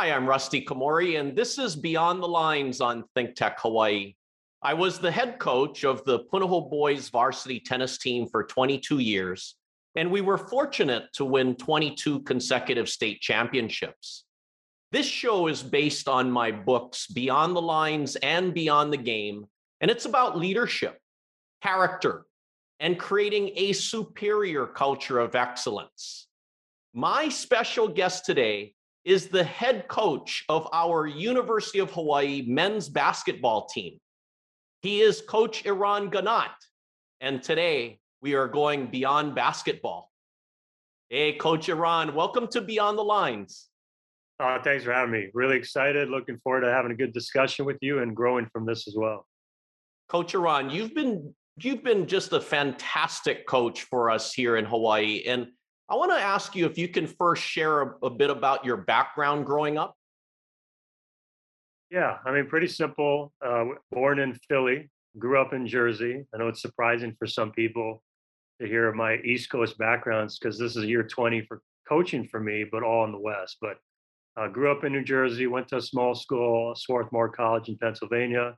Hi, I'm Rusty Komori, and this is Beyond the Lines on Think Tech Hawaii. I was the head coach of the Punahou Boys varsity tennis team for 22 years, and we were fortunate to win 22 consecutive state championships. This show is based on my books, Beyond the Lines and Beyond the Game, and it's about leadership, character, and creating a superior culture of excellence. My special guest today is the head coach of our University of Hawaii men's basketball team. He is Coach Eran Ganot. and today we are going beyond basketball. Hey, Coach Eran, welcome to Beyond the Lines. Uh, thanks for having me. Really excited. Looking forward to having a good discussion with you and growing from this as well. Coach Eran, you've been you've been just a fantastic coach for us here in Hawaii, and I want to ask you if you can first share a, a, bit about your background growing up. Yeah, I mean, pretty simple. Uh, born in Philly, grew up in Jersey. I know it's surprising for some people to hear my East Coast backgrounds because this is year 20 for coaching for me, but all in the West. But uh, grew up in New Jersey, went to a small school, Swarthmore College in Pennsylvania.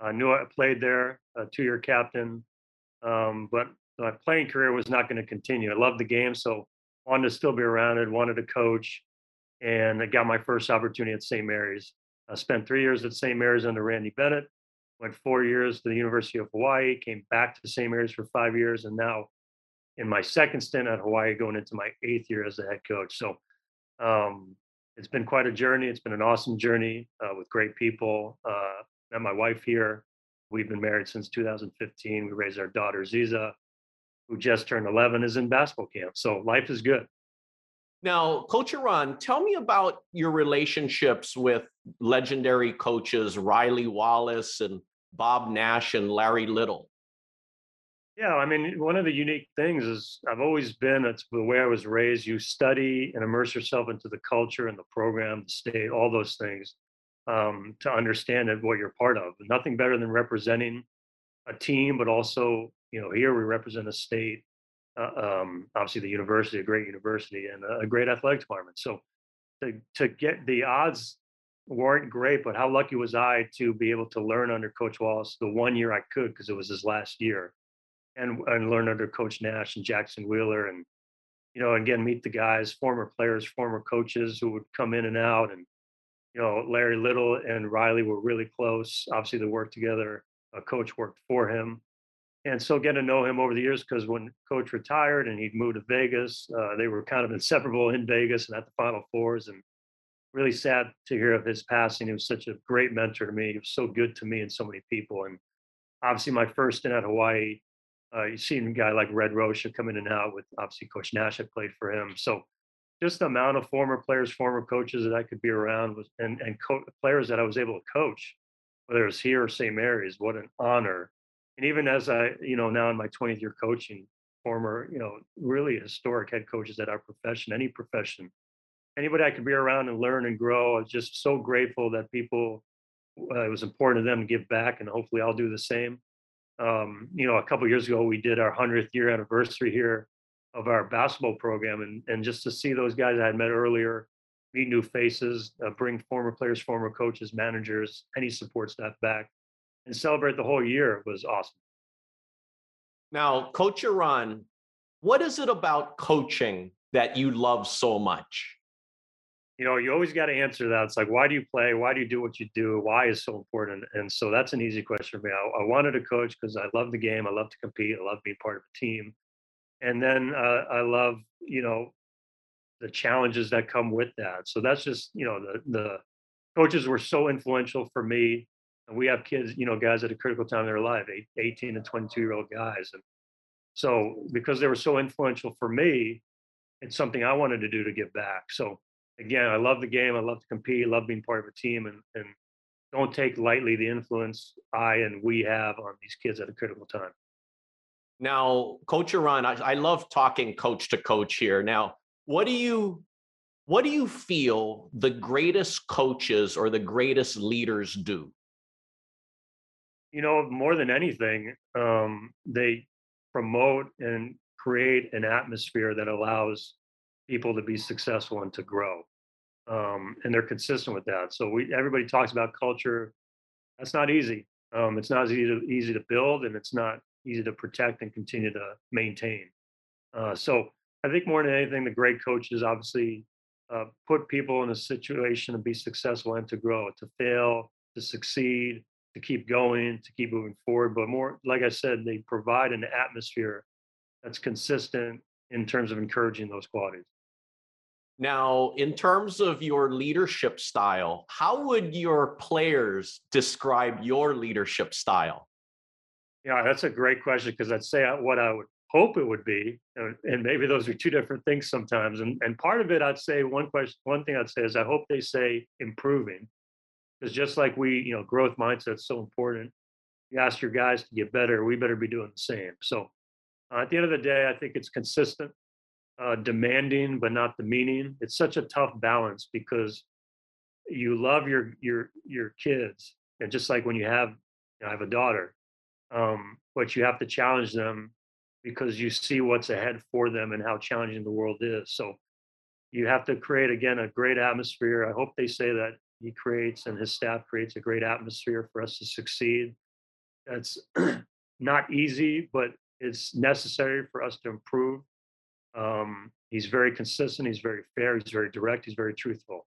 I knew I played there, a two-year captain, um, but my playing career was not going to continue. I loved the game, so wanted to still be around it, wanted to coach, and I got my first opportunity at St. Mary's. I spent three years at St. Mary's under Randy Bennett, went four years to the University of Hawaii, came back to St. Mary's for five years, and now in my second stint at Hawaii, going into my eighth year as the head coach. So um, it's been quite a journey. It's been an awesome journey uh, with great people. Uh, met my wife here. We've been married since 2015. We raised our daughter Ziza who just turned 11, is in basketball camp. So life is good. Now, Coach Eran, tell me about your relationships with legendary coaches Riley Wallace and Bob Nash and Larry Little. Yeah, I mean, one of the unique things is I've always been, it's the way I was raised. You study and immerse yourself into the culture and the program, the state, all those things um, to understand what you're part of. Nothing better than representing a team, but also you know, here we represent a state, uh, um, obviously the university, a great university, and a, a great athletic department. So to to get the odds weren't great, but how lucky was I to be able to learn under Coach Wallace the one year I could because it was his last year, and and learn under Coach Nash and Jackson Wheeler, and you know, again meet the guys, former players, former coaches who would come in and out, and you know, Larry Little and Riley were really close. Obviously, they worked together. A coach worked for him and so get to know him over the years because when coach retired and he'd moved to vegas uh, they were kind of inseparable in vegas and at the final fours and really sad to hear of his passing. He was such a great mentor to me. He was so good to me and so many people and obviously my first stint at hawaii uh, you see a guy like red rocha come in and out with obviously coach nash had played for him. So just the amount of former players former coaches that i could be around was and, and co- players that i was able to coach whether it's here or st mary's what an honor and even as I, you know, now in my 20th year coaching, former, you know, really historic head coaches at our profession, any profession, anybody I could be around and learn and grow. I was just so grateful that people, uh, it was important to them to give back, and hopefully I'll do the same. Um, you know, a couple years ago, we did our 100th year anniversary here of our basketball program, and and just to see those guys I had met earlier, meet new faces, uh, bring former players, former coaches, managers, any support staff back and celebrate the whole year was awesome. Now, Coach Eran, what is it about coaching that you love so much? You know, you always got to answer that. It's like, why do you play? Why do you do what you do? Why is so important? And so that's an easy question for me. I, I wanted to coach because I love the game. I love to compete. I love being part of a team. And then uh, I love, you know, the challenges that come with that. So that's just, you know, the the coaches were so influential for me and we have kids, you know, guys at a critical time in their life, 18 and 22 year old guys. And so because they were so influential for me, it's something I wanted to do to give back. So again, I love the game. I love to compete. I love being part of a team and, and don't take lightly the influence I and we have on these kids at a critical time. Now, Coach Eran, I, I love talking coach to coach here. Now, what do you what do you feel the greatest coaches or the greatest leaders do? You know, more than anything, um, they promote and create an atmosphere that allows people to be successful and to grow. um, and they're consistent with that. So we everybody talks about culture. That's not easy. Um, it's not easy to easy to build, and it's not easy to protect and continue to maintain. Uh, so I think more than anything, the great coaches obviously uh, put people in a situation to be successful and to grow, to fail, to succeed, to keep going, to keep moving forward. But more, like I said, they provide an atmosphere that's consistent in terms of encouraging those qualities. Now, in terms of your leadership style, how would your players describe your leadership style? Yeah, that's a great question because I'd say uh, what I would hope it would be, uh, and maybe those are two different things sometimes. And and part of it, I'd say one question, one thing I'd say is I hope they say improving, because just like we, you know, growth mindset is so important. You ask your guys to get better, we better be doing the same. So uh, at the end of the day, I think it's consistent uh, demanding but not demeaning. It's such a tough balance because you love your your your kids, and just like when you have, you know, I have a daughter, um, but you have to challenge them because you see what's ahead for them and how challenging the world is. So you have to create again a great atmosphere. I hope they say that he creates and his staff creates a great atmosphere for us to succeed. That's not easy, but it's necessary for us to improve um, he's very consistent. He's very fair. He's very direct. He's very truthful,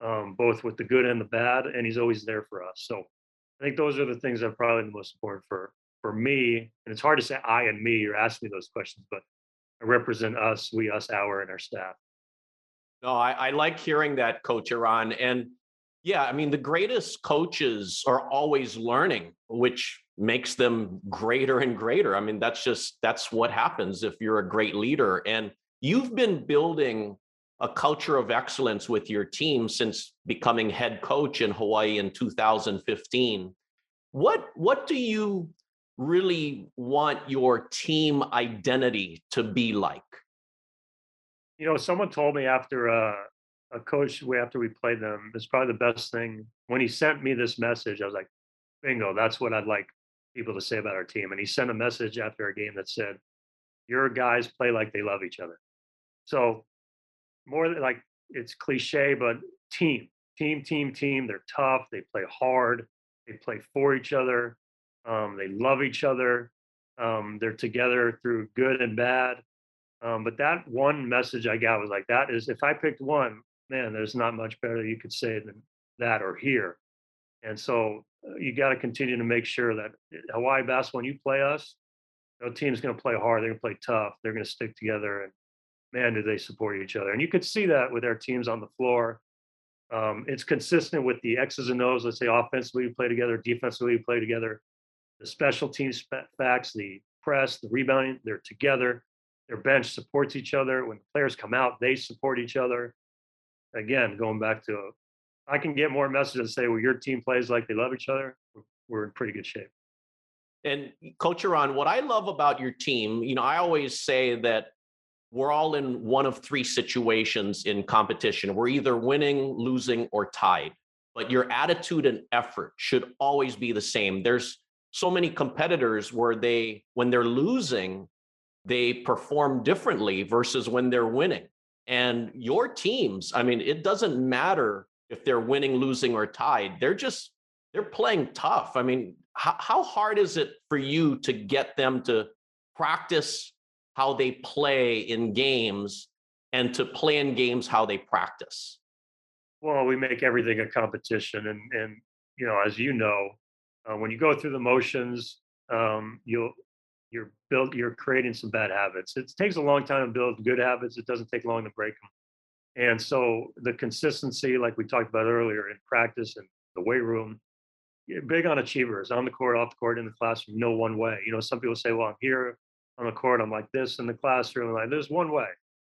um, both with the good and the bad. And he's always there for us. So I think those are the things that are probably the most important for for me. And it's hard to say I and me. You're asking me those questions, but I represent us, we, us, our, and our staff. No, I, I like hearing that, Coach Eran. And yeah, I mean, the greatest coaches are always learning, which makes them greater and greater. I mean, that's just that's what happens if you're a great leader. And you've been building a culture of excellence with your team since becoming head coach in Hawaii in 2015. What what do you really want your team identity to be like? You know, someone told me after uh, a coach after we played them, it's probably the best thing. When he sent me this message, I was like, bingo, that's what I'd like people to say about our team. And he sent a message after a game that said, Your guys play like they love each other. So, more like it's cliche, but team, team, team, team. They're tough. They play hard. They play for each other. Um, they love each other. Um, they're together through good and bad. Um, but that one message I got was like, that is, if I picked one, man, there's not much better you could say than that or here. And so uh, you got to continue to make sure that uh, Hawaii basketball, when you play us, no team's going to play hard. They're going to play tough. They're going to stick together. And man, do they support each other. And you could see that with our teams on the floor. Um, it's consistent with the X's and O's. Let's say offensively, we play together, defensively, we play together. The special teams facts, the press, the rebounding, they're together. Their bench supports each other. When the players come out, they support each other. Again, going back to I can get more messages and say, well, your team plays like they love each other, we're in pretty good shape. And Coach Eran, what I love about your team, you know, I always say that we're all in one of three situations in competition. We're either winning, losing, or tied. But your attitude and effort should always be the same. There's so many competitors where they, when they're losing, they perform differently versus when they're winning. And your teams, I mean, it doesn't matter if they're winning, losing, or tied. They're just they're playing tough. I mean, how, how hard is it for you to get them to practice how they play in games and to play in games how they practice? Well, we make everything a competition, and and you know, as you know, uh, when you go through the motions, um, you'll you're build you're creating some bad habits. It takes a long time to build good habits. It doesn't take long to break them. And so the consistency, like we talked about earlier, in practice and the weight room, big on achievers on the court, off the court, in the classroom, no one way. You know, some people say, well, I'm here on the court, I'm like this in the classroom, like there's one way.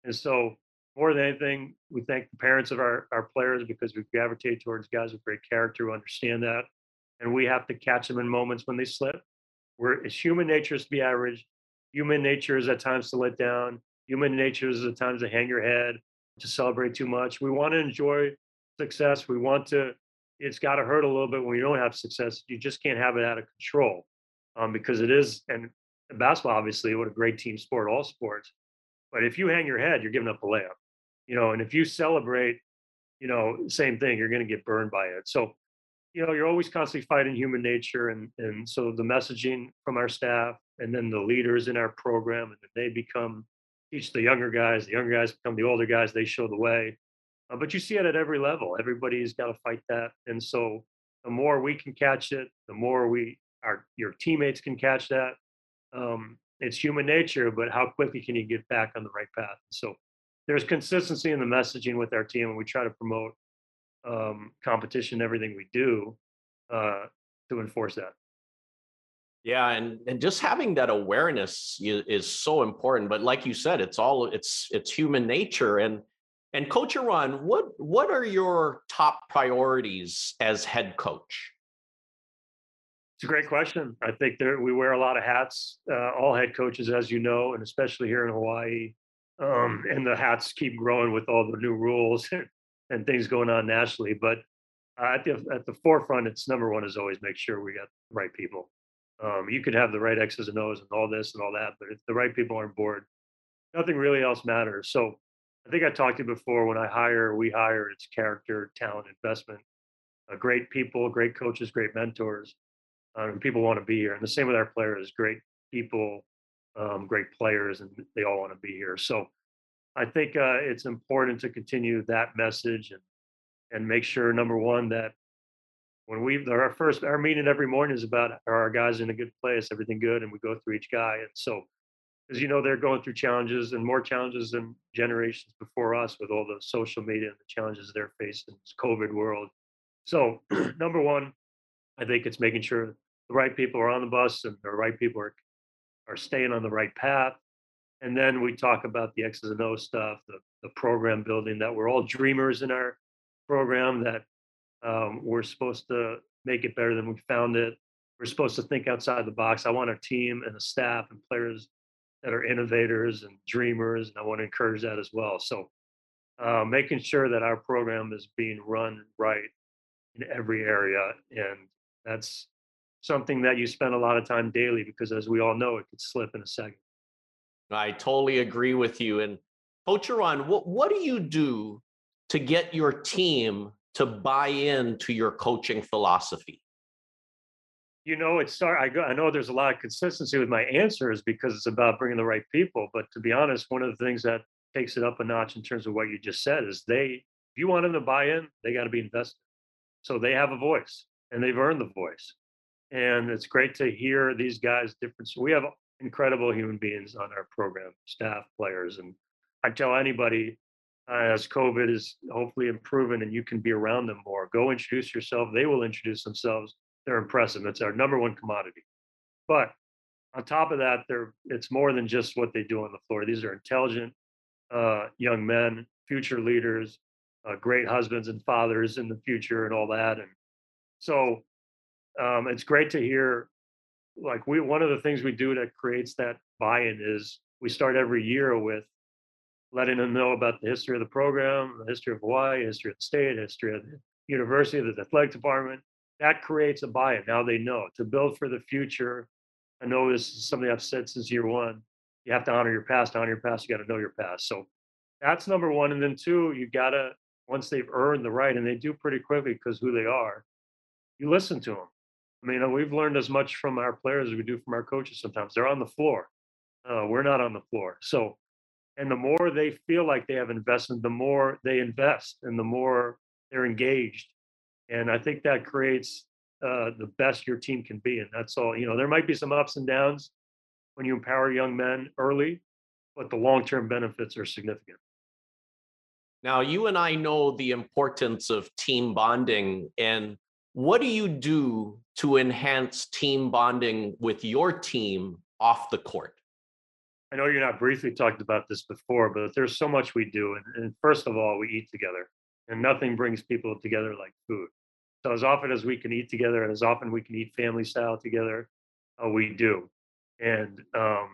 And so more than anything, we thank the parents of our, our players because we gravitate towards guys with great character who understand that. And we have to catch them in moments when they slip. We're it's human nature is to be average. Human nature is at times to let down. Human nature is at times to hang your head to celebrate too much. We want to enjoy success. We want to, it's got to hurt a little bit when you don't have success. You just can't have it out of control um, because it is, and basketball, obviously, what a great team sport, all sports. But if you hang your head, you're giving up a layup, you know, and if you celebrate, you know, same thing. You're going to get burned by it. So, you know, you're always constantly fighting human nature, and and so the messaging from our staff, and then the leaders in our program, and they become teach the younger guys. The younger guys become the older guys. They show the way. Uh, but you see it at every level. Everybody's got to fight that, and so the more we can catch it, the more we our your teammates can catch that. Um, it's human nature, but how quickly can you get back on the right path? So there's consistency in the messaging with our team, and we try to promote um, competition, everything we do uh, to enforce that. Yeah, and and just having that awareness is, is so important. But like you said, it's all it's it's human nature. And and Coach Eran, what what are your top priorities as head coach? It's a great question. I think there we wear a lot of hats, uh, all head coaches, as you know, and especially here in Hawaii. Um, and the hats keep growing with all the new rules and things going on nationally. But at the at the forefront, it's number one is always make sure we got the right people. Um, you could have the right X's and O's and all this and all that, but if the right people are on board, nothing really else matters. So I think I talked to you before. When I hire, we hire. It's character, talent, investment. Uh, great people, great coaches, great mentors, uh, and people want to be here. And the same with our players. Great people, um, great players, and they all want to be here. So I think uh, it's important to continue that message and and make sure number one that when we our first our meeting every morning is about are our guys in a good place, everything good, and we go through each guy. And so, as you know, they're going through challenges and more challenges than generations before us with all the social media and the challenges they're facing, this COVID world. So, number one, I think it's making sure the right people are on the bus and the right people are are staying on the right path. And then we talk about the X's and O stuff, the, the program building that we're all dreamers in our program that um, we're supposed to make it better than we found it. We're supposed to think outside the box. I want a team and a staff and players that are innovators and dreamers, and I want to encourage that as well. So, uh, making sure that our program is being run right in every area, and that's something that you spend a lot of time daily because, as we all know, it could slip in a second. I totally agree with you. And Coach Eran, what what do you do to get your team to buy into your coaching philosophy? You know, it's start. I go. I know there's a lot of consistency with my answers because it's about bringing the right people. But to be honest, one of the things that takes it up a notch in terms of what you just said is they. If you want them to buy in, they got to be invested. So they have a voice, and they've earned the voice. And it's great to hear these guys different. So we have incredible human beings on our program, staff, players, and I tell anybody uh, as COVID is hopefully improving and you can be around them more. Go introduce yourself. They will introduce themselves. They're impressive. It's our number one commodity. But on top of that, they're it's more than just what they do on the floor. These are intelligent uh, young men, future leaders, uh, great husbands and fathers in the future, and all that. And so um, it's great to hear. Like we, one of the things we do that creates that buy-in is we start every year with letting them know about the history of the program, the history of Hawaii, history of the state, history of the university, the athletic department. That creates a buy-in. Now they know to build for the future. I know this is something I've said since year one. You have to honor your past. Honor your past, you got to know your past. So that's number one. And then two, you gotta once they've earned the right, and they do pretty quickly because who they are, you listen to them. I mean, we've learned as much from our players as we do from our coaches. Sometimes they're on the floor. Uh, we're not on the floor. So and the more they feel like they have investment, the more they invest and the more they're engaged. And I think that creates uh, the best your team can be. And that's all, you know, there might be some ups and downs when you empower young men early, but the long term benefits are significant. Now, you and I know the importance of team bonding. And what do you do to enhance team bonding with your team off the court? I know you're not briefly talked about this before, but there's so much we do. And, and, first of all, we eat together, and nothing brings people together like food. So as often as we can eat together, and as often we can eat family style together, uh, we do. And um,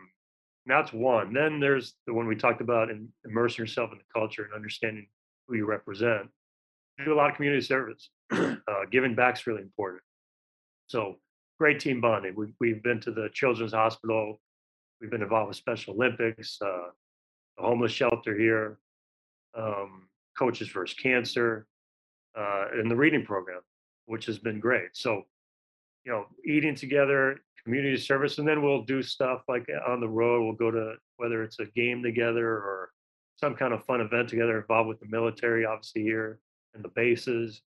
that's one. Then there's the one we talked about in immersing yourself in the culture and understanding who you represent. We do a lot of community service. uh, giving back's really important. So great team bonding. We, we've been to the Children's Hospital We've been involved with Special Olympics, uh, the homeless shelter here, um, Coaches vs. Cancer. uh, in the reading program, which has been great. So, you know, eating together, community service, and then we'll do stuff like uh, on the road. We'll go to whether it's a game together or some kind of fun event together involved with the military, obviously here and the bases.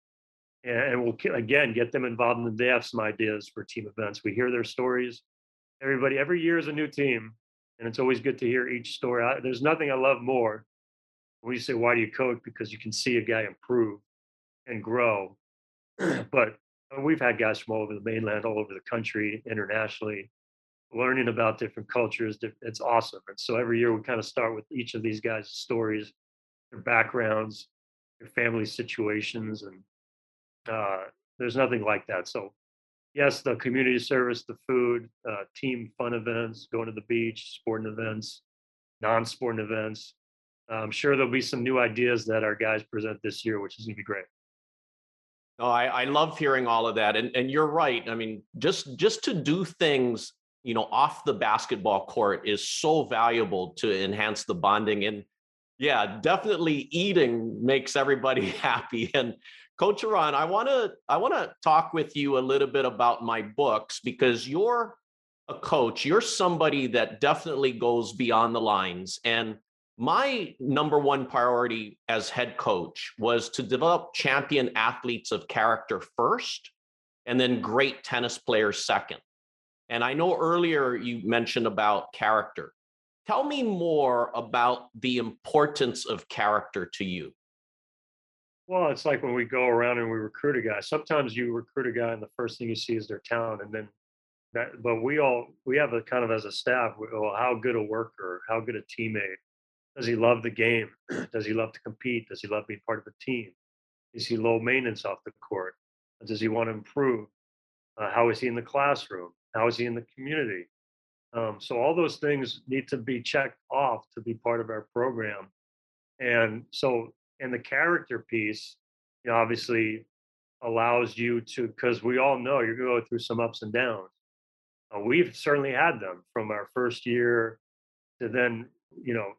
And, we'll again get them involved and they have some ideas for team events. We hear their stories. Everybody, every year is a new team, and it's always good to hear each story. I, there's nothing I love more when you say, "Why do you coach?" Because you can see a guy improve and grow. but uh, we've had guys from all over the mainland, all over the country, internationally, learning about different cultures. It's awesome. And so every year we kind of start with each of these guys' stories, their backgrounds, their family situations, and uh, there's nothing like that. So yes, the community service, the food, uh, team fun events, going to the beach, sporting events, non-sporting events. I'm sure there'll be some new ideas that our guys present this year, which is going to be great. No, I, I love hearing all of that. And, and you're right. I mean, just just to do things, you know, off the basketball court is so valuable to enhance the bonding. And yeah, definitely eating makes everybody happy. And Coach Eran, I want to I want to talk with you a little bit about my books because you're a coach. You're somebody that definitely goes beyond the lines. And my number one priority as head coach was to develop champion athletes of character first and then great tennis players second. And I know earlier you mentioned about character. Tell me more about the importance of character to you. Well, it's like when we go around and we recruit a guy. Sometimes you recruit a guy and the first thing you see is their talent, and then that. But we all we have a kind of as a staff. we- Well, how good a worker? How good a teammate? Does he love the game? Does he love to compete? Does he love being part of a team? Is he low maintenance off the court? Does he want to improve? Uh, how is he in the classroom? How is he in the community? Um, so all those things need to be checked off to be part of our program. And so, and the character piece, you know, obviously allows you to, because we all know you're going to go through some ups and downs. Uh, we've certainly had them from our first year to then, you know,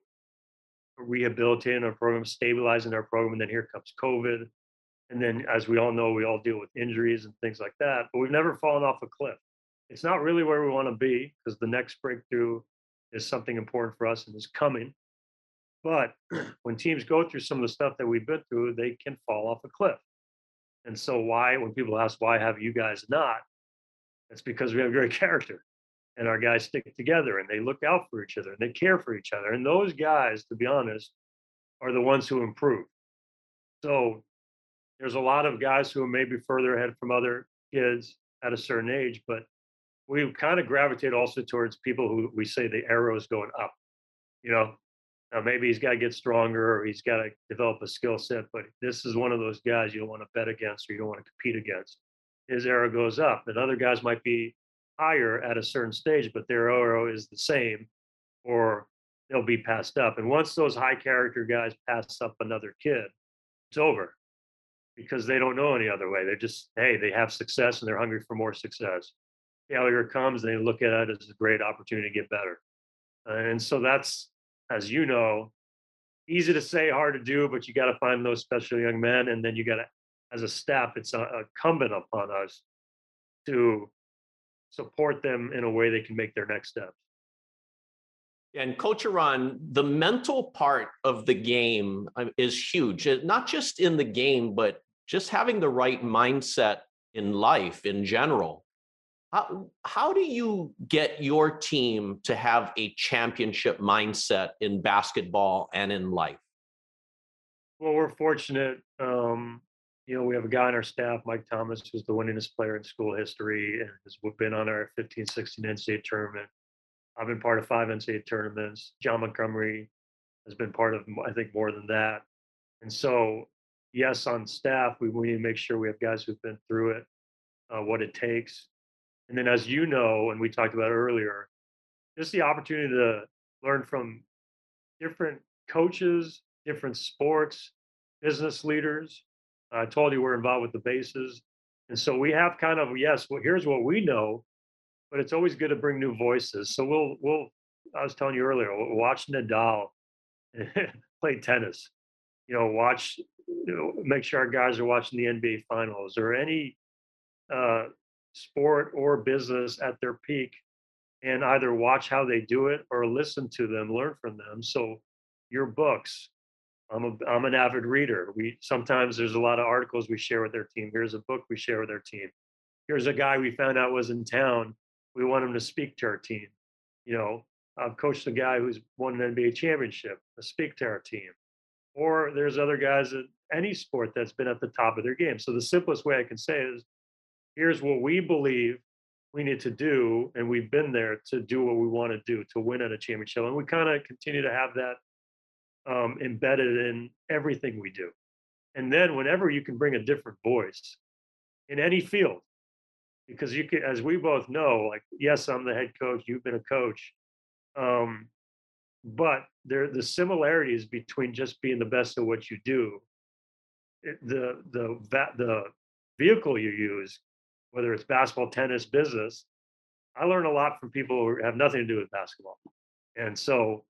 rehabilitating our program, stabilizing our program, and then here comes COVID. And then, as we all know, we all deal with injuries and things like that, but we've never fallen off a cliff. It's not really where we want to be because the next breakthrough is something important for us and is coming. But when teams go through some of the stuff that we've been through, they can fall off a cliff. And so, why, when people ask, why have you guys not? It's because we have great character and our guys stick together and they look out for each other and they care for each other. And those guys, to be honest, are the ones who improve. So, there's a lot of guys who are maybe further ahead from other kids at a certain age, but we kind of gravitate also towards people who we say the arrow is going up. You know, now maybe he's got to get stronger or he's got to develop a skill set, but this is one of those guys you don't want to bet against or you don't want to compete against. His arrow goes up, and other guys might be higher at a certain stage, but their arrow is the same, or they'll be passed up. And once those high character guys pass up another kid, it's over because they don't know any other way. They just, hey, they have success and they're hungry for more success. Failure comes and they look at it as a great opportunity to get better. And so that's, as you know, easy to say, hard to do, but you got to find those special young men. And then you got to, as a staff, it's incumbent upon us to support them in a way they can make their next steps. And Coach Eran, the mental part of the game uh, is huge, not just in the game, but just having the right mindset in life in general. How, how do you get your team to have a championship mindset in basketball and in life? Well, we're fortunate. Um, you know, we have a guy on our staff, Mike Thomas, who's the winningest player in school history and has been on our 15 16 NCAA tournament. I've been part of five NCAA tournaments. John Montgomery has been part of, I think, more than that. And so, yes, on staff, we, we need to make sure we have guys who've been through it, uh, what it takes. And then, as you know, and we talked about earlier, just the opportunity to learn from different coaches, different sports, business leaders. I told you we're involved with the bases. And so we have kind of, yes, well, here's what we know, but it's always good to bring new voices. So we'll, we'll, I was telling you earlier, watch Nadal play tennis, you know, watch you know, make sure our guys are watching the NBA finals or any uh, sport or business at their peak and either watch how they do it or listen to them, learn from them. So your books, I'm a I'm an avid reader. We sometimes there's a lot of articles we share with our team. Here's a book we share with our team. Here's a guy we found out was in town. We want him to speak to our team. You know, I've coached a guy who's won an NBA championship to speak to our team. Or there's other guys in any sport that's been at the top of their game. So the simplest way I can say is here's what we believe we need to do, and we've been there to do what we want to do to win at a championship. And we kind of continue to have that um, embedded in everything we do. And then whenever you can bring a different voice in any field, because you can, as we both know, like yes, I'm the head coach, you've been a coach, um, but there the similarities between just being the best at what you do, it, the the the vehicle you use whether it's basketball, tennis, business, I learn a lot from people who have nothing to do with basketball. And so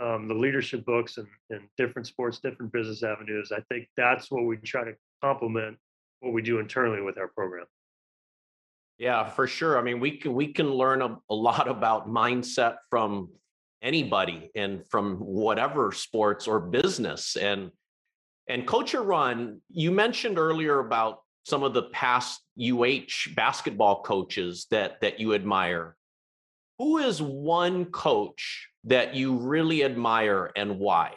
um, the leadership books and, and different sports, different business avenues, I think that's what we try to complement what we do internally with our program. Yeah, for sure. I mean, we can we can learn a, a lot about mindset from anybody and from whatever sports or business. And and Coach Run, you mentioned earlier about some of the past UH basketball coaches that that you admire. Who is one coach that you really admire and why?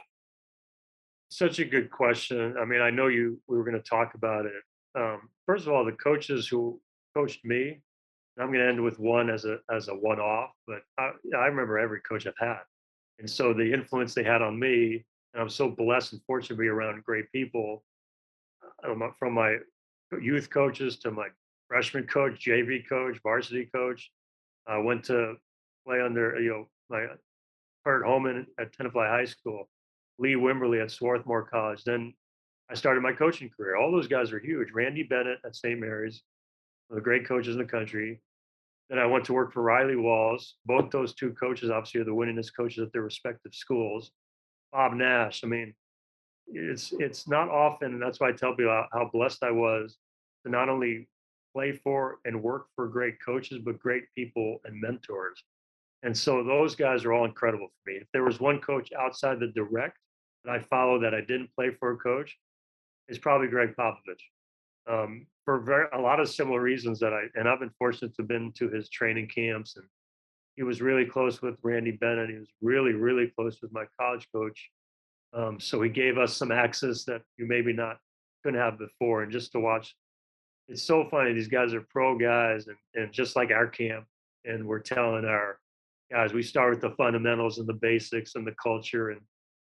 Such a good question. I mean, I know you we were going to talk about it. Um, first of all, the coaches who coached me, I'm going to end with one as a as a one off, but I, I remember every coach I've had, and so the influence they had on me, and I'm so blessed and fortunate to be around great people um, from my youth coaches to my freshman coach, JV coach, varsity coach. I went to play under uh, you know my uh, Kurt Holman at Tenafly High School, Lee Wimberly at Swarthmore College. Then I started my coaching career. All those guys are huge. Randy Bennett at St. Mary's, one of the great coaches in the country. Then I went to work for Riley Wallace. Both those two coaches obviously are the winningest coaches at their respective schools. Bob Nash. I mean, it's it's not often, and that's why I tell people how, how blessed I was to not only play for and work for great coaches, but great people and mentors. And so those guys are all incredible for me. If there was one coach outside the direct that I follow that I didn't play for a coach, it's probably Gregg Popovich. Um, for very, a lot of similar reasons that I and I've been fortunate to have been to his training camps and he was really close with Randy Bennett. He was really, really close with my college coach. Um, so he gave us some access that you maybe not couldn't have before. And just to watch, it's so funny. These guys are pro guys, and, and just like our camp, and we're telling our guys we start with the fundamentals and the basics and the culture, and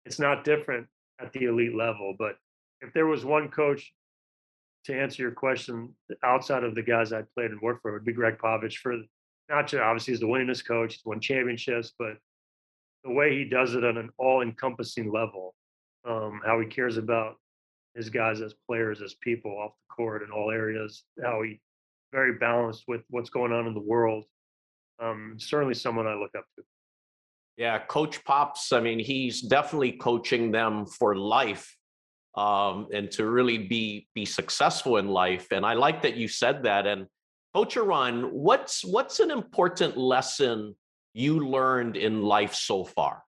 it's not different at the elite level. But if there was one coach to answer your question outside of the guys I played and worked for, it would be Gregg Popovich for not just obviously he's the winningest coach, he's won championships, but the way he does it on an all-encompassing level, um, how he cares about his guys as players, as people off the court in all areas, how he very balanced with what's going on in the world. Um, certainly someone I look up to. Yeah, Coach Pops. I mean, he's definitely coaching them for life, um, and to really be be successful in life. And I like that you said that. And Coach Ron, what's what's an important lesson you learned in life so far?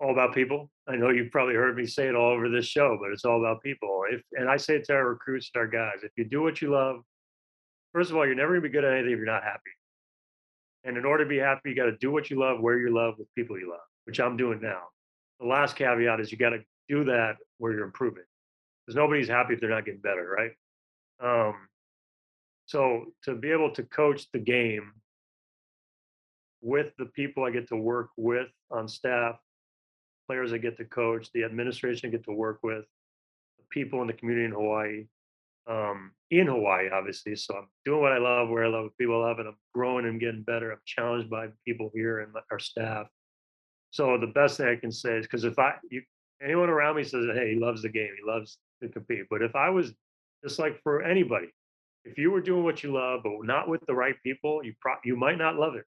All about people. I know you've probably heard me say it all over this show, but it's all about people. If and I say it to our recruits and our guys, if you do what you love, first of all, you're never gonna be good at anything if you're not happy. And in order to be happy, you got to do what you love, where you love, with people you love, which I'm doing now. The last caveat is you got to do that where you're improving, because nobody's happy if they're not getting better, right? Um, so to be able to coach the game with the people I get to work with on staff, players I get to coach, the administration I get to work with, the people in the community in Hawaii, um, in Hawaii, obviously. So I'm doing what I love, where I love, people I love, and I'm growing and getting better. I'm challenged by people here and our staff. So the best thing I can say is because if I, you, anyone around me says, hey, he loves the game, he loves to compete. But if I was just like for anybody, if you were doing what you love, but not with the right people, you pro- you might not love it.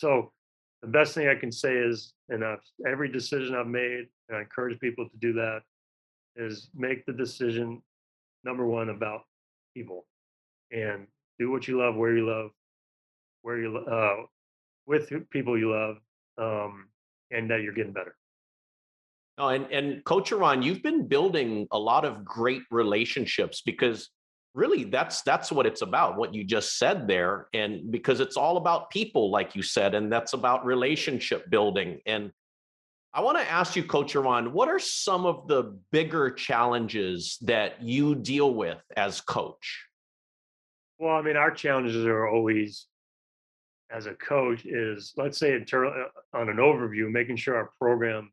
So the best thing I can say is, and I've, every decision I've made, and I encourage people to do that, is make the decision number one about people. And do what you love where you love where you uh, with people you love um, and that you're getting better. Oh, and, and Coach Eran, you've been building a lot of great relationships because really that's that's what it's about, what you just said there. And because it's all about people, like you said, and that's about relationship building. And I want to ask you, Coach Eran, what are some of the bigger challenges that you deal with as coach? well i mean our challenges are always as a coach is let's say uh, on an overview making sure our program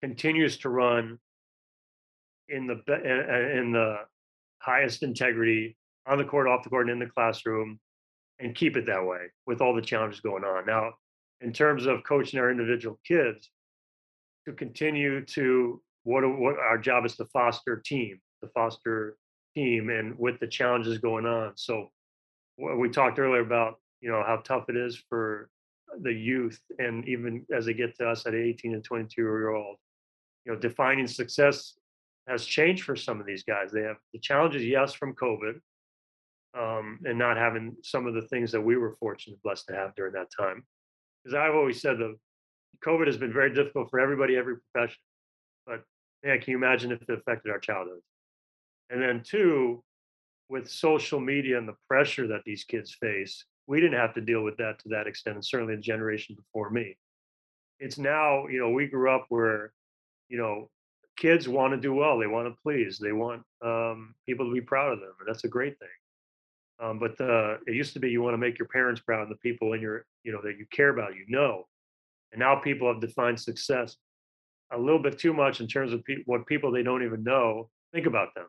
continues to run in the uh, uh, in the highest integrity on the court, off the court, and in the classroom, and keep it that way with all the challenges going on. Now, in terms of coaching our individual kids, to continue to what what our job is to foster team, to foster team, and with the challenges going on. So, we talked earlier about, you know, how tough it is for the youth, and even as they get to us at 18 and 22 year old, you know, defining success has changed for some of these guys. They have the challenges, yes, from COVID, um, and not having some of the things that we were fortunate, blessed to have during that time. Because I've always said that COVID has been very difficult for everybody, every profession. But yeah, can you imagine if it affected our childhood? And then two, with social media and the pressure that these kids face, we didn't have to deal with that to that extent, and certainly the generation before me. It's now, you know, we grew up where, you know, kids want to do well, they want to please, they want um, people to be proud of them, and that's a great thing. Um, but uh, it used to be you want to make your parents proud and the people in your, you know, that you care about, you know. And now people have defined success a little bit too much in terms of pe- what people they don't even know think about them.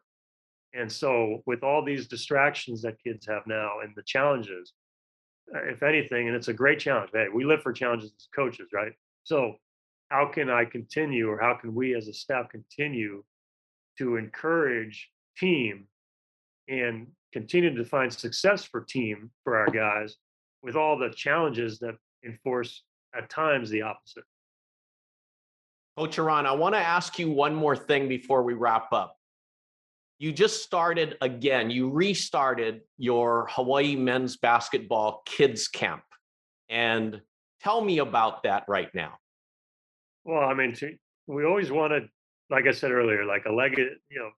And so, with all these distractions that kids have now and the challenges, uh, if anything, and it's a great challenge. Hey, we live for challenges as coaches, right? So, how can I continue, or how can we as a staff continue to encourage team and continue to find success for team for our guys with all the challenges that enforce at times the opposite? Coach Eran, I want to ask you one more thing before we wrap up. You just started again, you restarted your Hawaii men's basketball kids camp. And tell me about that right now. Well, I mean, to, we always wanted, like I said earlier, like a leg, you know,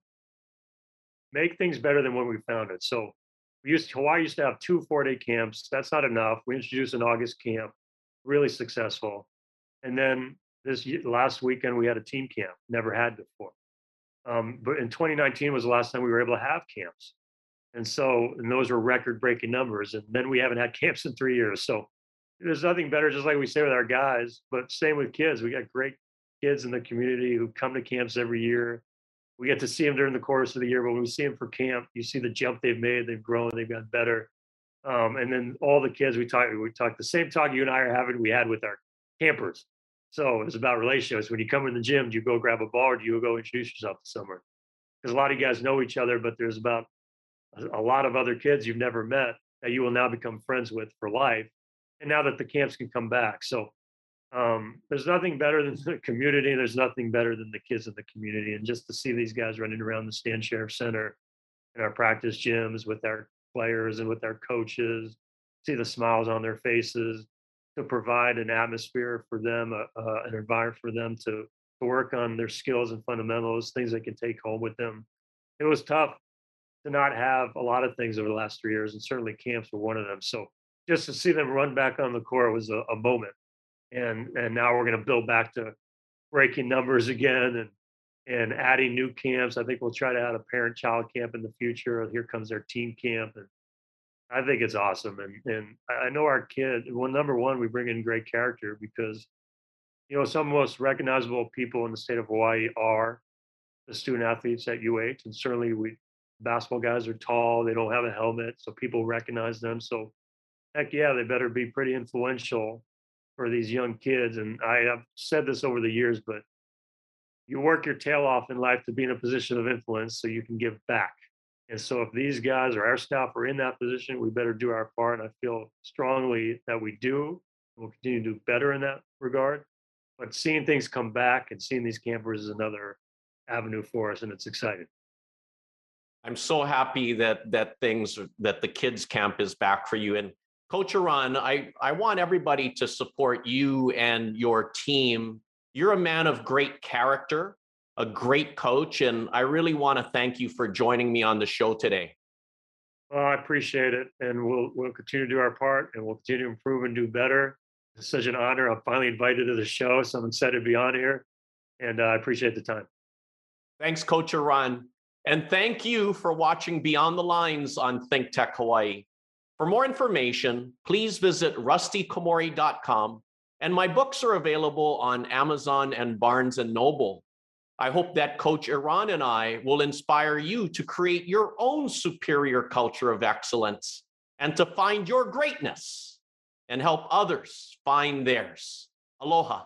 make things better than when we found it. So we used Hawaii used to have two four day camps. That's not enough. We introduced an August camp, really successful. And then this last weekend we had a team camp, never had before. Um, but in 2019 was the last time we were able to have camps. And so, and those were record breaking numbers. And then we haven't had camps in three years. So there's nothing better, just like we say with our guys, but same with kids. We got great kids in the community who come to camps every year. We get to see them during the course of the year, but when we see them for camp, you see the jump they've made, they've grown, they've gotten better. Um, and then all the kids we talk, we talk the same talk you and I are having, we had with our campers. So it's about relationships. When you come in the gym, do you go grab a bar? Or do you go introduce yourself to someone? Because a lot of you guys know each other, but there's about a lot of other kids you've never met that you will now become friends with for life. And now that the camps can come back, so um, there's nothing better than the community. There's nothing better than the kids in the community, and just to see these guys running around the Stan Sheriff Center in our practice gyms with our players and with our coaches, see the smiles on their faces, to provide an atmosphere for them, uh, uh, an environment for them to to work on their skills and fundamentals, things they can take home with them. It was tough to not have a lot of things over the last three years, and certainly camps were one of them. So just to see them run back on the court was a, a moment, and and now we're going to build back to breaking numbers again and and adding new camps. I think we'll try to add a parent-child camp in the future. Here comes their team camp, and I think it's awesome. And and I know our kid. Well, number one, we bring in great character because you know some of the most recognizable people in the state of Hawaii are the student athletes at UH, and certainly we basketball guys are tall. They don't have a helmet, so people recognize them. So heck yeah, they better be pretty influential for these young kids. And I have said this over the years, but you work your tail off in life to be in a position of influence so you can give back. And so if these guys or our staff are in that position, we better do our part. And I feel strongly that we do. We'll continue to do better in that regard. But seeing things come back and seeing these campers is another avenue for us, and it's exciting. I'm so happy that that things that the kids camp is back for you. And Coach Eran, I, I want everybody to support you and your team. You're a man of great character, a great coach, and I really want to thank you for joining me on the show today. Well, I appreciate it, and we'll we'll continue to do our part, and we'll continue to improve and do better. It's such an honor. I'm finally invited to the show. Someone said to be on here, and uh, I appreciate the time. Thanks, Coach Eran. And thank you for watching Beyond the Lines on Think Tech Hawaii. For more information, please visit rustykomori.com and my books are available on Amazon and Barnes Noble. I hope that Coach Eran and I will inspire you to create your own superior culture of excellence and to find your greatness and help others find theirs. Aloha.